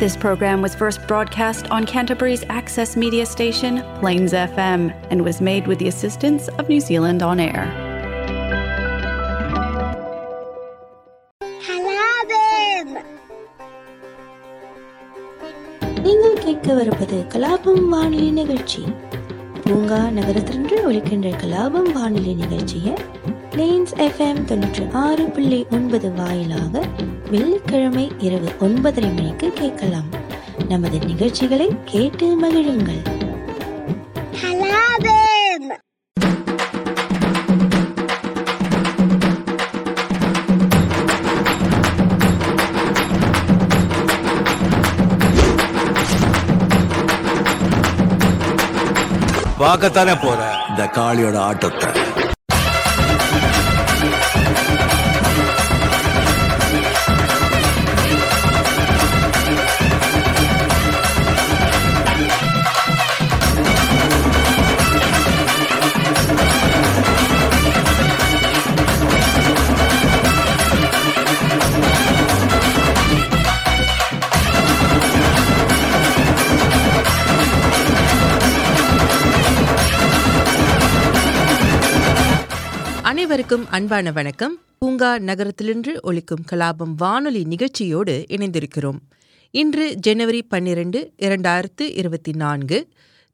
This program was first broadcast on Canterbury's access media station, Plains FM, and was made with the assistance of New Zealand On Air. கலாபம் நீங்கள் கேட்கவிருப்பது கலாபம் வானொலி நிகழ்ச்சி பூங்கா நகரத்தின்று ஒலிக்கின்ற கலாபம் வானொலி நிகழ்ச்சியை planes FM தொண்ணூற்றி ஆறு புள்ளி ஒன்பது வாயிலாக வெள்ளிக்கிழமை இரவு ஒன்பதரை மணிக்கு கேட்கலாம். நமது நிகழ்ச்சிகளை கேட்டு மகிழுங்கள். பார்க்கத்தானே போற? இந்த காளியோட ஆட்டத்தை. அனைவருக்கும் அன்பான வணக்கம். பூங்கா நகரத்திலின்று ஒலிக்கும் கலாபம் வானொலி நிகழ்ச்சியோடு இணைந்திருக்கிறோம். இன்று ஜனவரி பன்னிரண்டு இரண்டாயிரத்து இருபத்தி நான்கு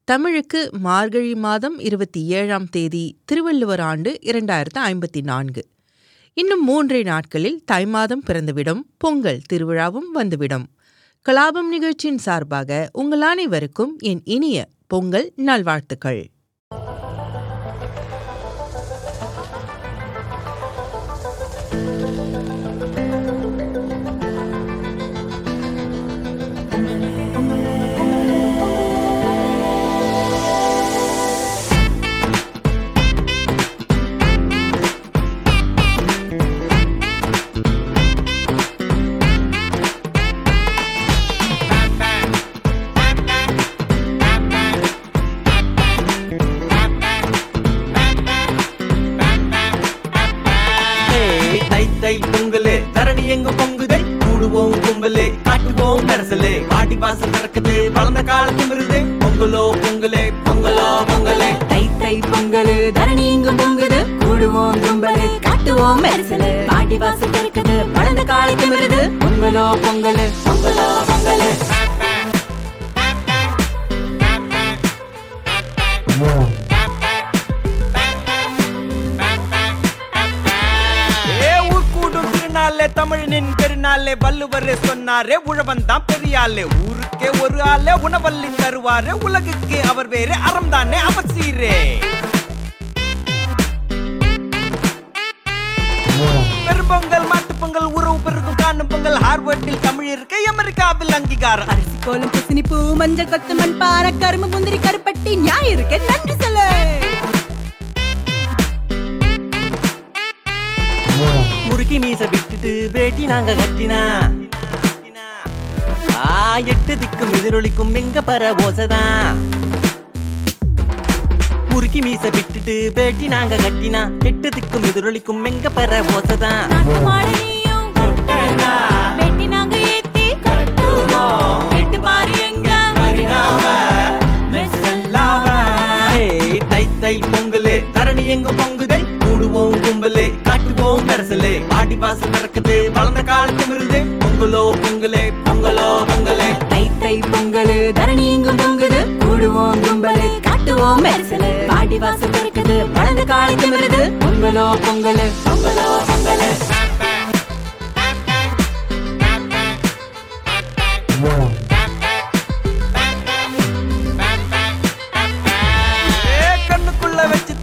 தமிழுக்கு மார்கழி மாதம் இருபத்தி ஏழாம் தேதி திருவள்ளுவர் ஆண்டு இரண்டாயிரத்து ஐம்பத்தி நான்கு. இன்னும் மூன்றே நாட்களில் தை மாதம் பிறந்துவிடும் பொங்கல் திருவிழாவும் வந்துவிடும். கலாபம் நிகழ்ச்சியின் சார்பாக உங்கள் அனைவருக்கும் என் இனிய பொங்கல் நல்வாழ்த்துக்கள். ஏய், பொங்கலே. தரணி எங்கு பொங்குதே. கூடுவோம் கும்பலே. காட்டுவோம் நரசலே பாட்டி வாசல் நடக்குது வளர்ந்த காலத்தும் இருது பொங்கலோ பொங்கலே. பொங்கலோ பொங்கலே. தை தை பொங்கலு. தரணி எங்கு பொங்குது. கூடுவோம் கும்பலே. காட்டுவோம் மெரிசலு. பாட்டி வாசல் நடக்குது வளர்ந்த காலை திமிருது. பொங்கலோ பொங்கலு. பொங்கலோ பொங்கலே. தமிழனின் பெருநாளே வள்ளுவரே சொன்னாரே உழவன் தான் பெரியாளே. ஊருக்கே ஒரு ஆளே உணவல்லி தருவாரே உலகுக்கு அவர் வேறு அறம் தானே அவசீரே பெரும்பொங்கல் மாட்டுப்பொங்கல் உறவு பெருக்கும் காணும் பொங்கல் ஹார்வர்டில் தமிழ் இருக்க அமெரிக்காவில் அங்கீகாரம். அரிசி கோலம் பூ மஞ்சள் கொத்து மண் பாறை கரும்பு முந்திரி கருப்பட்டி ஞாயிறு நன்றி சொல்லு. முறுக்கி மீச விட்டுட்டு வேட்டி நாங்க கட்டினா? ஆ எட்டு திக்கும் எதிரொலிக்கும் எங்க பர ஓசதான் முறுக்கி மீச விட்டுட்டு வேட்டி நாங்க கட்டினா எட்டு திக்கும் எதிரொலிக்கும் எங்க பர ஓசதான் நாட்டு மாடு நீயும் கொட்டடா. வெட்டி வாசல் நடக்குது. வளர்ந்த காலத்து விருது பொங்கலோ பொங்கலே பொங்கலோ பொங்கலே. தை தை பொங்கலு தரணி எங்கும் பொங்குது. கூடுவோம் கும்பலு காட்டுவோம் மெரிசலு. பாட்டி வாசல் திறக்குது. வளர்ந்த காலத்து விருது பொங்கலோ பொங்கலு பொங்கலோ பொங்கலு.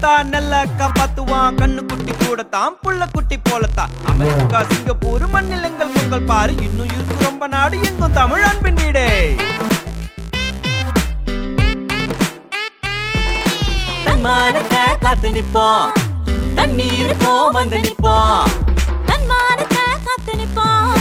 கண்ணுக்குள்ள வச்சுதான் நல்ல காப்பாத்துவான் கண்ணு குட்டி கூடத்தான் புள்ள குட்டி போலத்தான் அமெரிக்கா சிங்கப்பூர் மண்ணில் எங்கள் பொங்கல் பாரு இன்னும் இருக்கு ரொம்ப நாடு எங்கும் தமிழ் அன்பின் வீடே. தன்மானத்தை காத்து நிப்போம் தண்ணீர் போ வந்து நிப்போம் தன்மானத்தை காத்து நிப்போம்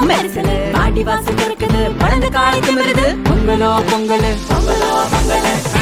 மெரிசலு ஆடி வாசம் திறக்குது. வளர்ந்த காலை திமிருது பொங்கலோ பொங்கலு பொங்கலோ பொங்கலு.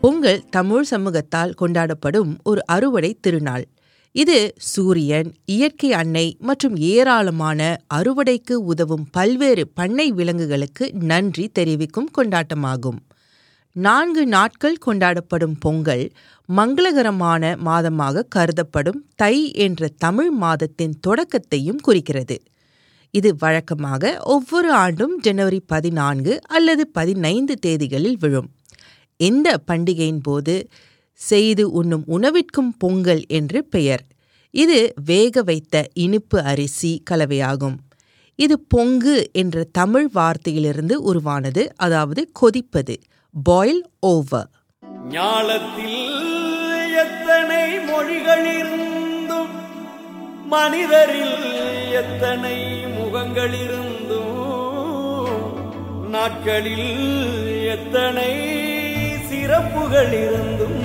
பொங்கல் தமிழ் சமூகத்தால் கொண்டாடப்படும் ஒரு அறுவடை திருநாள். இது சூரியன் இயற்கை அன்னை மற்றும் ஏராளமான அறுவடைக்கு உதவும் பல்வேறு பண்ணை விலங்குகளுக்கு நன்றி தெரிவிக்கும் கொண்டாட்டமாகும். நான்கு நாட்கள் கொண்டாடப்படும் பொங்கல் மங்களகரமான மாதமாக கருதப்படும் தை என்ற தமிழ் மாதத்தின் தொடக்கத்தையும் குறிக்கிறது. இது வழக்கமாக ஒவ்வொரு ஆண்டும் ஜனவரி பதினான்கு அல்லது பதினைந்து தேதிகளில் விழும். இந்த பண்டிகையின் போது செய்து உண்ணும் உணவிற்கும் பொங்கல் என்று பெயர். இது வேக வைத்த இனிப்பு அரிசி கலவையாகும். இது பொங்கு என்ற தமிழ் வார்த்தையிலிருந்து உருவானது அதாவது கொதிப்பது. பாயில் ஓவர் ஞாலத்தில் எத்தனை மொழிகள் இருந்தும் மனிதரில் எத்தனை முகங்கள் இருந்தும் நாட்களில் எத்தனை சிறப்புகள் இருந்தும்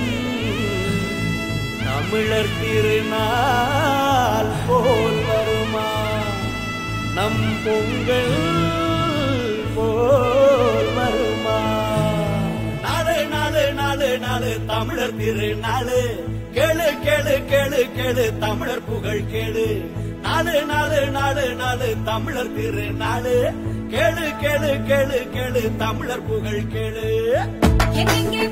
தமிழர் திருநாள் போல் வருமா? நம் பொங்கல் போல் வருமா? நாலு நாலு நாலு நாலு தமிழர் திருநாளு. கேளு கேளு கேளு கேளு தமிழர் புகழ் கேளு. நாலு நாலு நாலு நாலு தமிழர் திருநாளு. கேளு கேளு கேளு கேளு தமிழர் புகழ் கேளு. எங்கெங்கே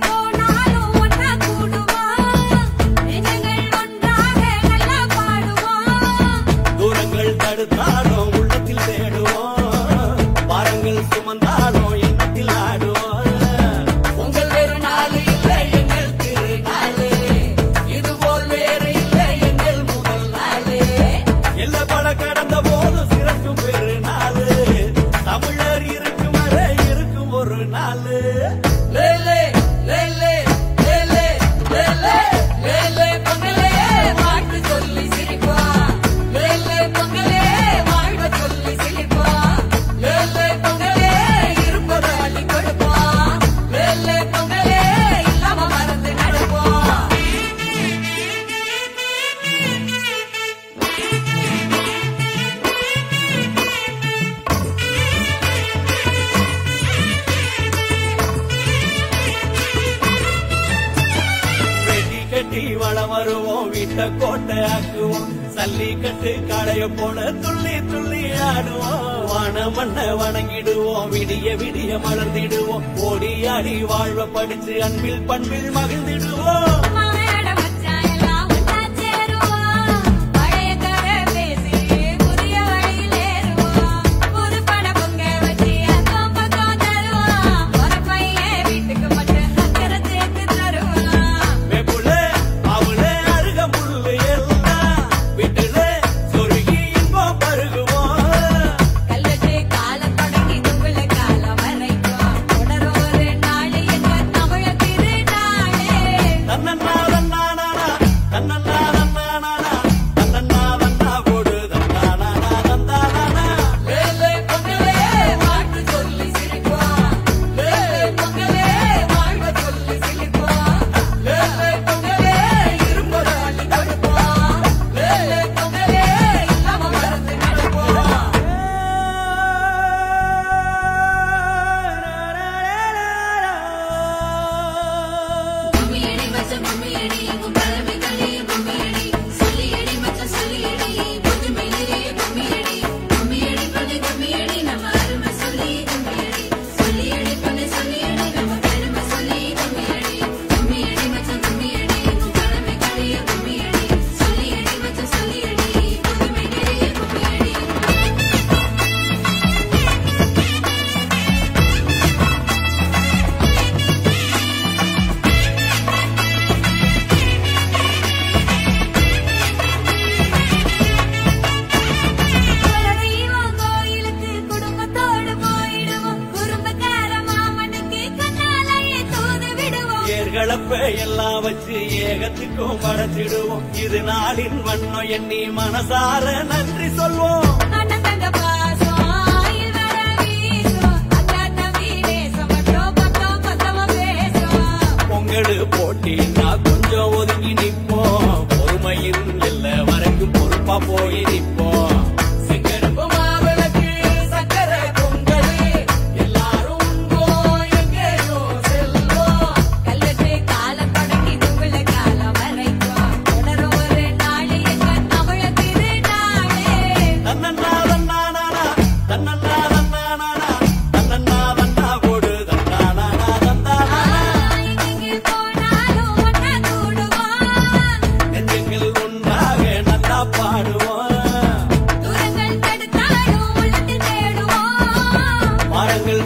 கட்டு போல துள்ளி துள்ளி ஆடுவோம். வான மண்ண வணங்கிடுவோம். விடிய விடிய மலர்ந்திடுவோம். ஓடி ஆடி வாழ்வ படிச்சு அன்பில் பண்பில் மகிழ்ந்திடுவோம்.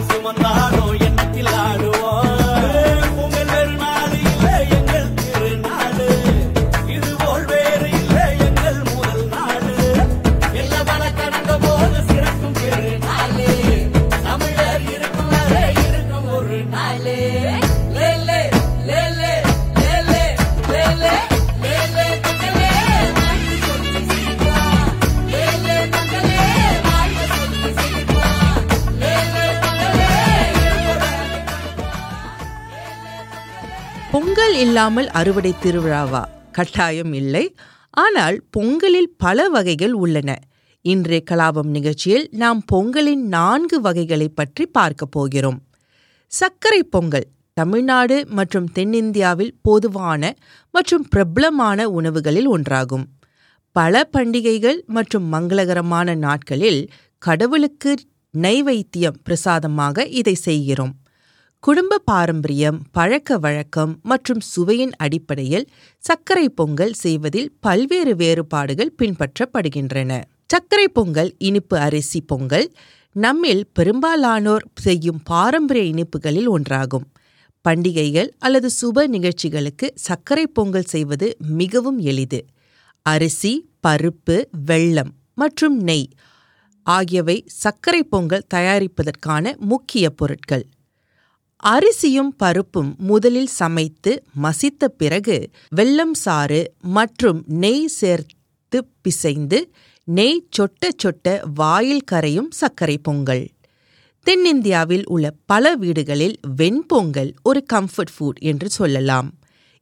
சுமந்தானோ சுமந்தாலும் எண்ணத்தில் ஆடுவோம் பொங்கல் இல்லாமல் அறுவடை திருவிழாவா? கட்டாயம் இல்லை. ஆனால் பொங்கலில் பல வகைகள் உள்ளன. இன்றைய கலாபம் நிகழ்ச்சியில் நாம் பொங்கலின் நான்கு வகைகளை பற்றி பார்க்க போகிறோம். சர்க்கரை பொங்கல் தமிழ்நாடு மற்றும் தென்னிந்தியாவில் பொதுவான மற்றும் பிரபலமான உணவுகளில் ஒன்றாகும். பல பண்டிகைகள் மற்றும் மங்களகரமான நாட்களில் கடவுளுக்கு நைவைத்தியம் பிரசாதமாக இதை செய்கிறோம். குடும்ப பாரம்பரியம் பழக்க வழக்கம் மற்றும் சுவையின் அடிப்படையில் சர்க்கரை பொங்கல் செய்வதில் பல்வேறு வேறுபாடுகள் பின்பற்றப்படுகின்றன. சர்க்கரை பொங்கல் இனிப்பு அரிசி பொங்கல் நம்மில் பெரும்பாலானோர் செய்யும் பாரம்பரிய இனிப்புகளில் ஒன்றாகும். பண்டிகைகள் அல்லது சுப நிகழ்ச்சிகளுக்கு சர்க்கரை பொங்கல் செய்வது மிகவும் எளிது. அரிசி பருப்பு வெள்ளம் மற்றும் நெய் ஆகியவை சர்க்கரை பொங்கல் தயாரிப்பதற்கான முக்கிய பொருட்கள். அரிசியும் பருப்பும் முதலில் சமைத்து மசித்த பிறகு வெல்லம் சாறு மற்றும் நெய் சேர்த்து பிசைந்து நெய் சொட்ட சொட்ட வாயில் கரையும் சர்க்கரை பொங்கல். தென்னிந்தியாவில் உள்ள பல வீடுகளில் வெண்பொங்கல் ஒரு கம்ஃபர்ட் ஃபுட் என்று சொல்லலாம்.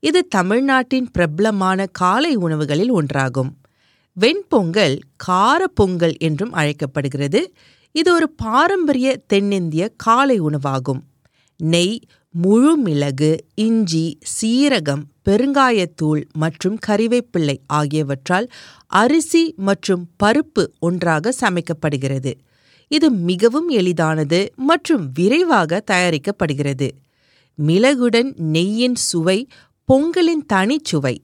இது தமிழ்நாட்டின் பிரபலமான காலை உணவுகளில் ஒன்றாகும். வெண்பொங்கல் கார பொங்கல் என்றும் அழைக்கப்படுகிறது. இது ஒரு பாரம்பரிய தென்னிந்திய காலை உணவாகும். நெய் முழு மிளகு இஞ்சி சீரகம் பெருங்காயத்தூள் மற்றும் கறிவேப்பிள்ளை ஆகியவற்றால் அரிசி மற்றும் பருப்பு ஒன்றாக சமைக்கப்படுகிறது. இது மிகவும் எளிதானது மற்றும் விரைவாக தயாரிக்கப்படுகிறது. மிளகுடன் நெய்யின் சுவை பொங்கலின் தனிச்சுவை.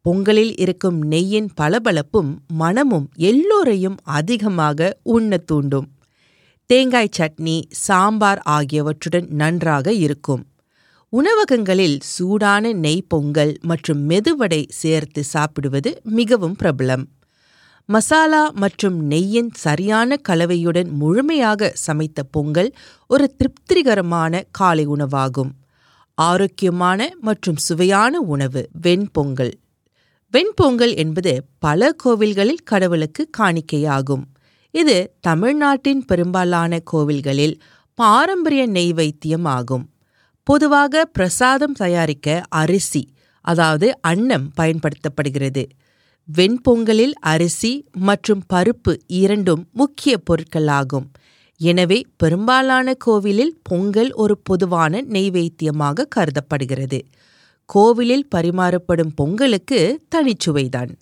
பொங்கலில் இருக்கும் நெய்யின் பளபளப்பும் மணமும் எல்லோரையும் அதிகமாக உண்ணத் தூண்டும். தேங்காய் சட்னி சாம்பார் ஆகியவற்றுடன் நன்றாக இருக்கும். உணவகங்களில் சூடான நெய் பொங்கல் மற்றும் மெதுவடை சேர்த்து சாப்பிடுவது மிகவும் பிரபலம். மசாலா மற்றும் நெய்யின் சரியான கலவையுடன் முழுமையாக சமைத்த பொங்கல் ஒரு திருப்திகரமான காலை உணவாகும். ஆரோக்கியமான மற்றும் சுவையான உணவு வெண்பொங்கல். வெண்பொங்கல் என்பது பல கோவில்களில் கடவுளுக்கு காணிக்கையாகும். இது தமிழ்நாட்டின் பெரும்பாலான கோவில்களில் பாரம்பரிய நெய்வேத்தியம் ஆகும். பொதுவாக பிரசாதம் தயாரிக்க அரிசி அதாவது அன்னம் பயன்படுத்தப்படுகிறது. வெண்பொங்கலில் அரிசி மற்றும் பருப்பு இரண்டும் முக்கிய பொருட்களாகும். எனவே பெரும்பாலான கோவிலில் பொங்கல் ஒரு பொதுவான நெய்வேத்தியமாக கருதப்படுகிறது. கோவிலில் பரிமாறப்படும் பொங்கலுக்கு தனிச்சுவைதான்.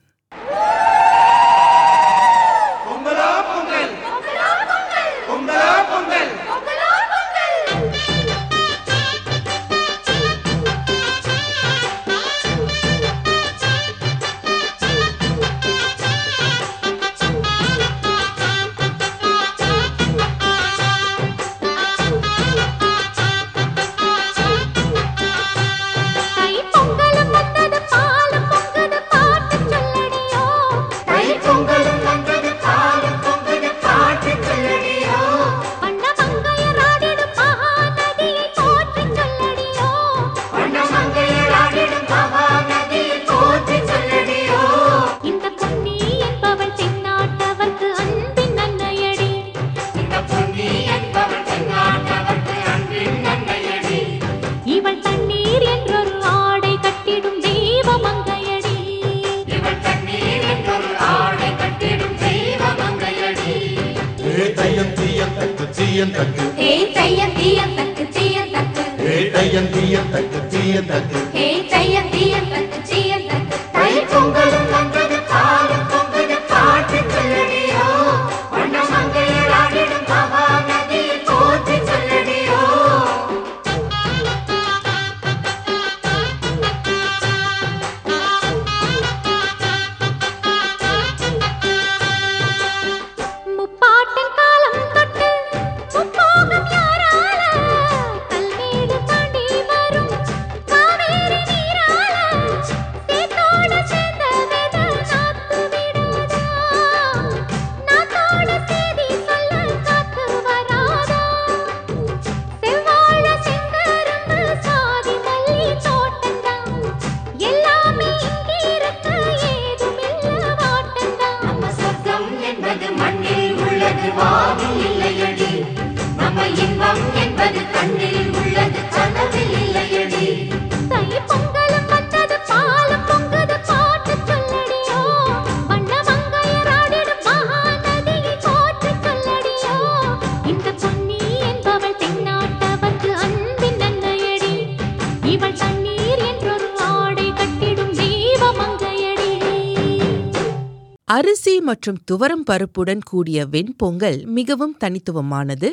மற்றும் துவரம் பருப்புடன் கூடிய வெண்பொங்கல் மிகவும் தனித்துவமானது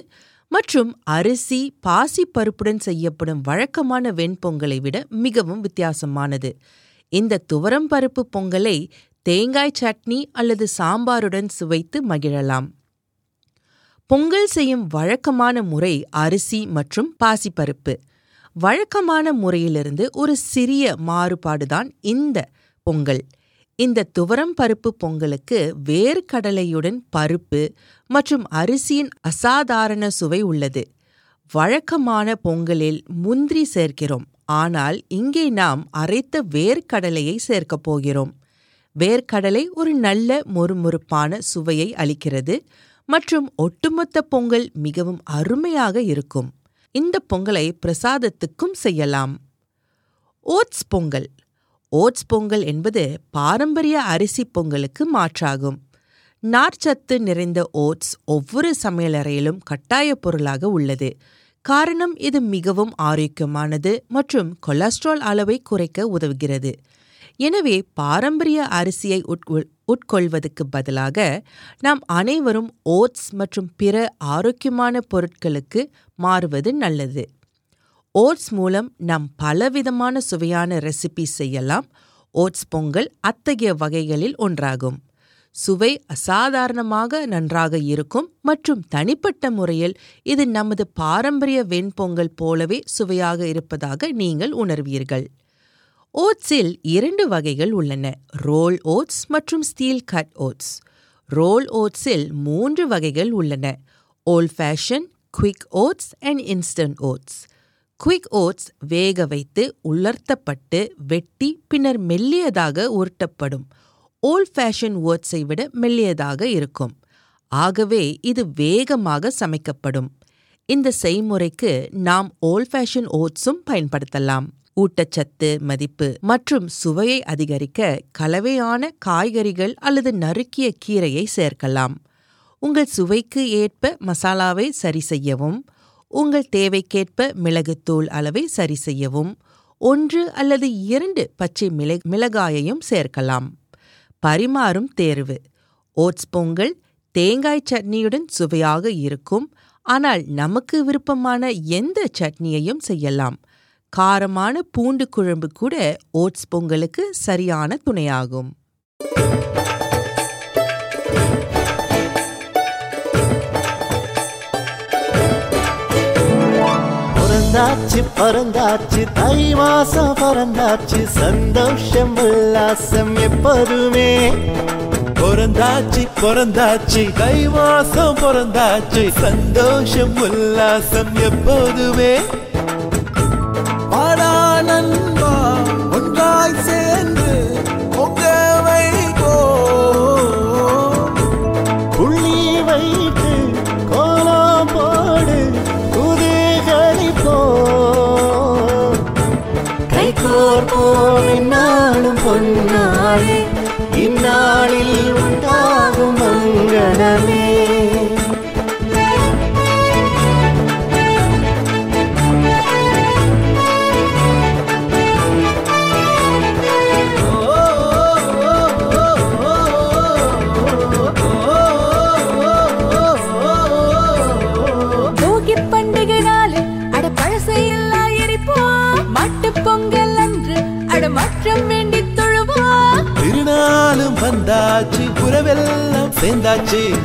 மற்றும் அரிசி பாசி பருப்புடன் செய்யப்படும் வழக்கமான வெண்பொங்கலை விட மிகவும் வித்தியாசமானது. இந்த துவரம் பருப்பு பொங்கலை தேங்காய் சட்னி அல்லது சாம்பாருடன் சுவைத்து மகிழலாம். பொங்கல் செய்யும் வழக்கமான முறை அரிசி மற்றும் பாசிப்பருப்பு வழக்கமான முறையிலிருந்து ஒரு சிறிய மாறுபாடுதான் இந்த பொங்கல். இந்த துவரம் பருப்பு பொங்கலுக்கு வேர்க்கடலையுடன் பருப்பு மற்றும் அரிசியின் அசாதாரண சுவை உள்ளது. வழக்கமான பொங்கலில் முந்திரி சேர்க்கிறோம். ஆனால் இங்கே நாம் அரைத்த வேர்க்கடலையை சேர்க்கப் போகிறோம். வேர்க்கடலை ஒரு நல்ல மொறுமொறுப்பான சுவையை அளிக்கிறது மற்றும் ஒட்டுமொத்த பொங்கல் மிகவும் அருமையாக இருக்கும். இந்த பொங்கலை பிரசாதத்துக்கும் செய்யலாம். ஓட்ஸ் பொங்கல். ஓட்ஸ் பொங்கல் என்பது பாரம்பரிய அரிசி பொங்கலுக்கு மாற்றாகும். நார்ச்சத்து நிறைந்த ஓட்ஸ் ஒவ்வொரு சமையலறையிலும் கட்டாய பொருளாக உள்ளது. காரணம் இது மிகவும் ஆரோக்கியமானது மற்றும் கொலஸ்ட்ரால் அளவை குறைக்க உதவுகிறது. எனவே பாரம்பரிய அரிசியை உட்கொள்வதற்கு பதிலாக நாம் அனைவரும் ஓட்ஸ் மற்றும் பிற ஆரோக்கியமான பொருட்களுக்கு மாறுவது நல்லது. ஓட்ஸ் மூலம் நாம் பலவிதமான சுவையான ரெசிபி செய்யலாம். ஓட்ஸ் பொங்கல் அத்தகைய வகைகளில் ஒன்றாகும். சுவை அசாதாரணமாக நன்றாக இருக்கும் மற்றும் தனிப்பட்ட முறையில் இது நமது பாரம்பரிய வெண்பொங்கல் போலவே சுவையாக இருப்பதாக நீங்கள் உணர்வீர்கள். ஓட்ஸில் இரண்டு வகைகள் உள்ளன. ரோல் ஓட்ஸ் மற்றும் ஸ்டீல் கட் ஓட்ஸ். ரோல் ஓட்ஸில் மூன்று வகைகள் உள்ளன. Old fashion quick oats and instant oats. Quick oats வேக வைத்து உலர்த்தப்பட்டு வெட்டி பின்னர் மெல்லியதாக உருட்டப்படும். ஓல்ட் ஃபேஷன் ஓட்ஸை விட மெல்லியதாக இருக்கும். ஆகவே இது வேகமாக சமைக்கப்படும். இந்த செய்முறைக்கு நாம் ஓல்ட் ஃபேஷன் ஓட்ஸும் பயன்படுத்தலாம். ஊட்டச்சத்து மதிப்பு மற்றும் சுவையை அதிகரிக்க கலவையான காய்கறிகள் அல்லது நறுக்கிய கீரையை சேர்க்கலாம். உங்கள் சுவைக்கு ஏற்ப மசாலாவை சரி செய்யவும் உங்கள் தேவைக்கேற்ப மிளகுத்தூள் அளவை சரி செய்யவும் ஒன்று அல்லது இரண்டு பச்சை மிள மிளகாயையும் சேர்க்கலாம். பரிமாறும் தேர்வு. ஓட்ஸ் பொங்கல் தேங்காய் சட்னியுடன் சுவையாக இருக்கும் ஆனால் நமக்கு விருப்பமான எந்த சட்னியையும் செய்யலாம். காரமான பூண்டு குழம்பு கூட ஓட்ஸ் பொங்கலுக்கு சரியான துணையாகும். பறந்தாச்சு பறந்தாச்சு தை மாசம் பறந்தாச்சு சந்தோஷம் உல்லாசம் எப்போதுமே. பிறந்தாச்சு பிறந்தாச்சு தை மாசம் பிறந்தாச்சு சந்தோஷம் உல்லாசம் எப்போதுமே.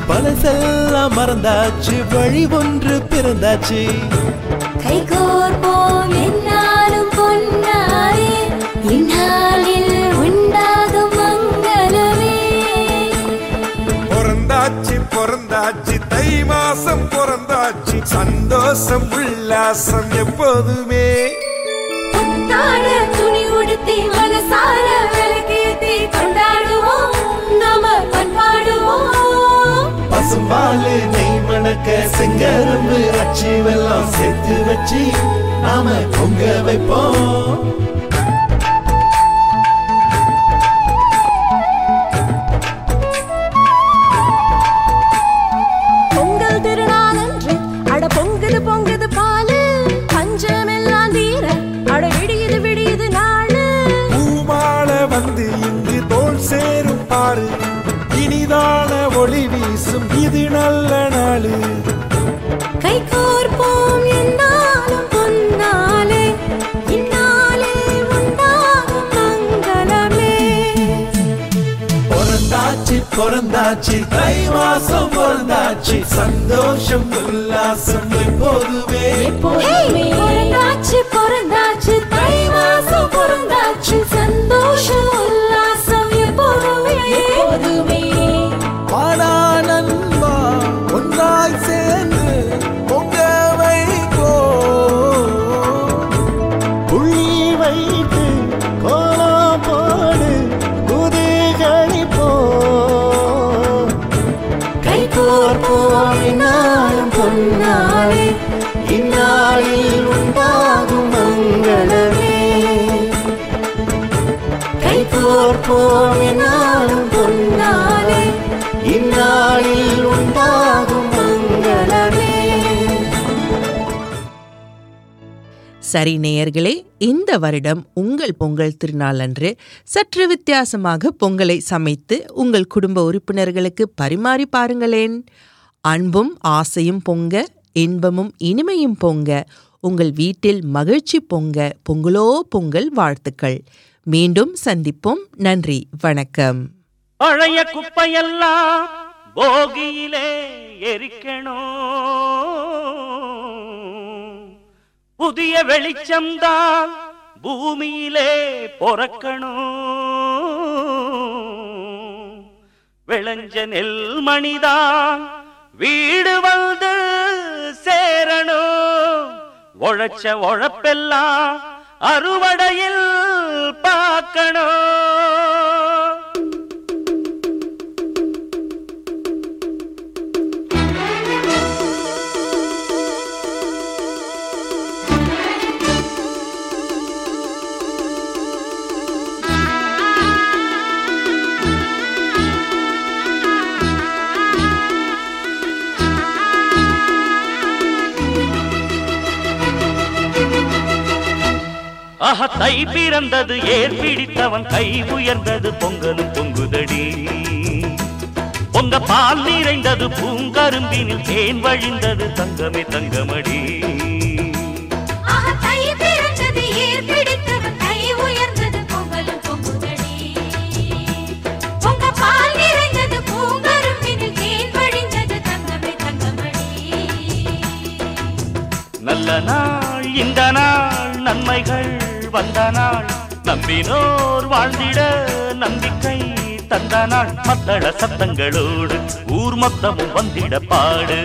பழசெல்லாம் மறந்தாச்சு வழி ஒன்று பிறந்தாச்சு. கைகோர்ப்போம் என்னாலும் பொன்னாரே இந்நாளில் உண்டாகும் மங்களமே. பிறந்தாச்சு பிறந்தாச்சு தை மாசம் பிறந்தாச்சு சந்தோஷம் உல்லாசம் எப்போதுமே. துணி உடுத்தி மனசார விளக்கேத்தி கொண்டாடுவோம் பண்பாடுவோம் நெய் மணக்க செங்கரும்பு அச்சு வெல்லாம் சேர்த்து வச்சு நாம பொங்க வைப்போம். பிறந்தாச்சு. தை மாசம் பிறந்தாச்சு. சந்தோஷம் உல்லாசம் எப்போதுமே. பிறந்தாச்சு பிறந்தாச்சு கைகோர்ப்போம் இந்நாளும் இந்நாளில் உண்டாகும் மங்களமே. சரி நேயர்களே இந்த வருடம் உங்கள் பொங்கல் திருநாள் அன்று சற்று வித்தியாசமாக பொங்கலை சமைத்து உங்கள் குடும்ப உறுப்பினர்களுக்கு பரிமாறி பாருங்களேன். அன்பும் ஆசையும் பொங்க இன்பமும் இனிமையும் பொங்க உங்கள் வீட்டில் மகிழ்ச்சி பொங்க பொங்கலோ பொங்கல் வாழ்த்துக்கள். மீண்டும் சந்திப்போம். நன்றி வணக்கம். பழைய குப்பையெல்லாம் போகியிலே எரிக்கணும். புதிய வெளிச்சம்தான் பூமியிலே பொறக்கணும். விளைஞ்ச நெல் மணிதான் வீடு வந்து சேரணும். உழைச்ச உழைப்பெல்லாம் அறுவடையில் ಕಣೋ ஆஹா தை பிறந்தது ஏர் பிடித்தவன் கை உயர்ந்தது பொங்கலும் பொங்குதடி. பொங்க பால் நிறைந்தது பூங்கரும்பினில் தேன் வழிந்தது தங்கமே தங்கமடி. நல்ல நாள் இந்த நாள் நன்மைகள். வந்த நாள் நம்பினோர் வாழ்ந்திட நம்பிக்கை தந்த நாள். மத்தள சத்தங்களோடு ஊர் மொத்தமும் வந்திட பாடு.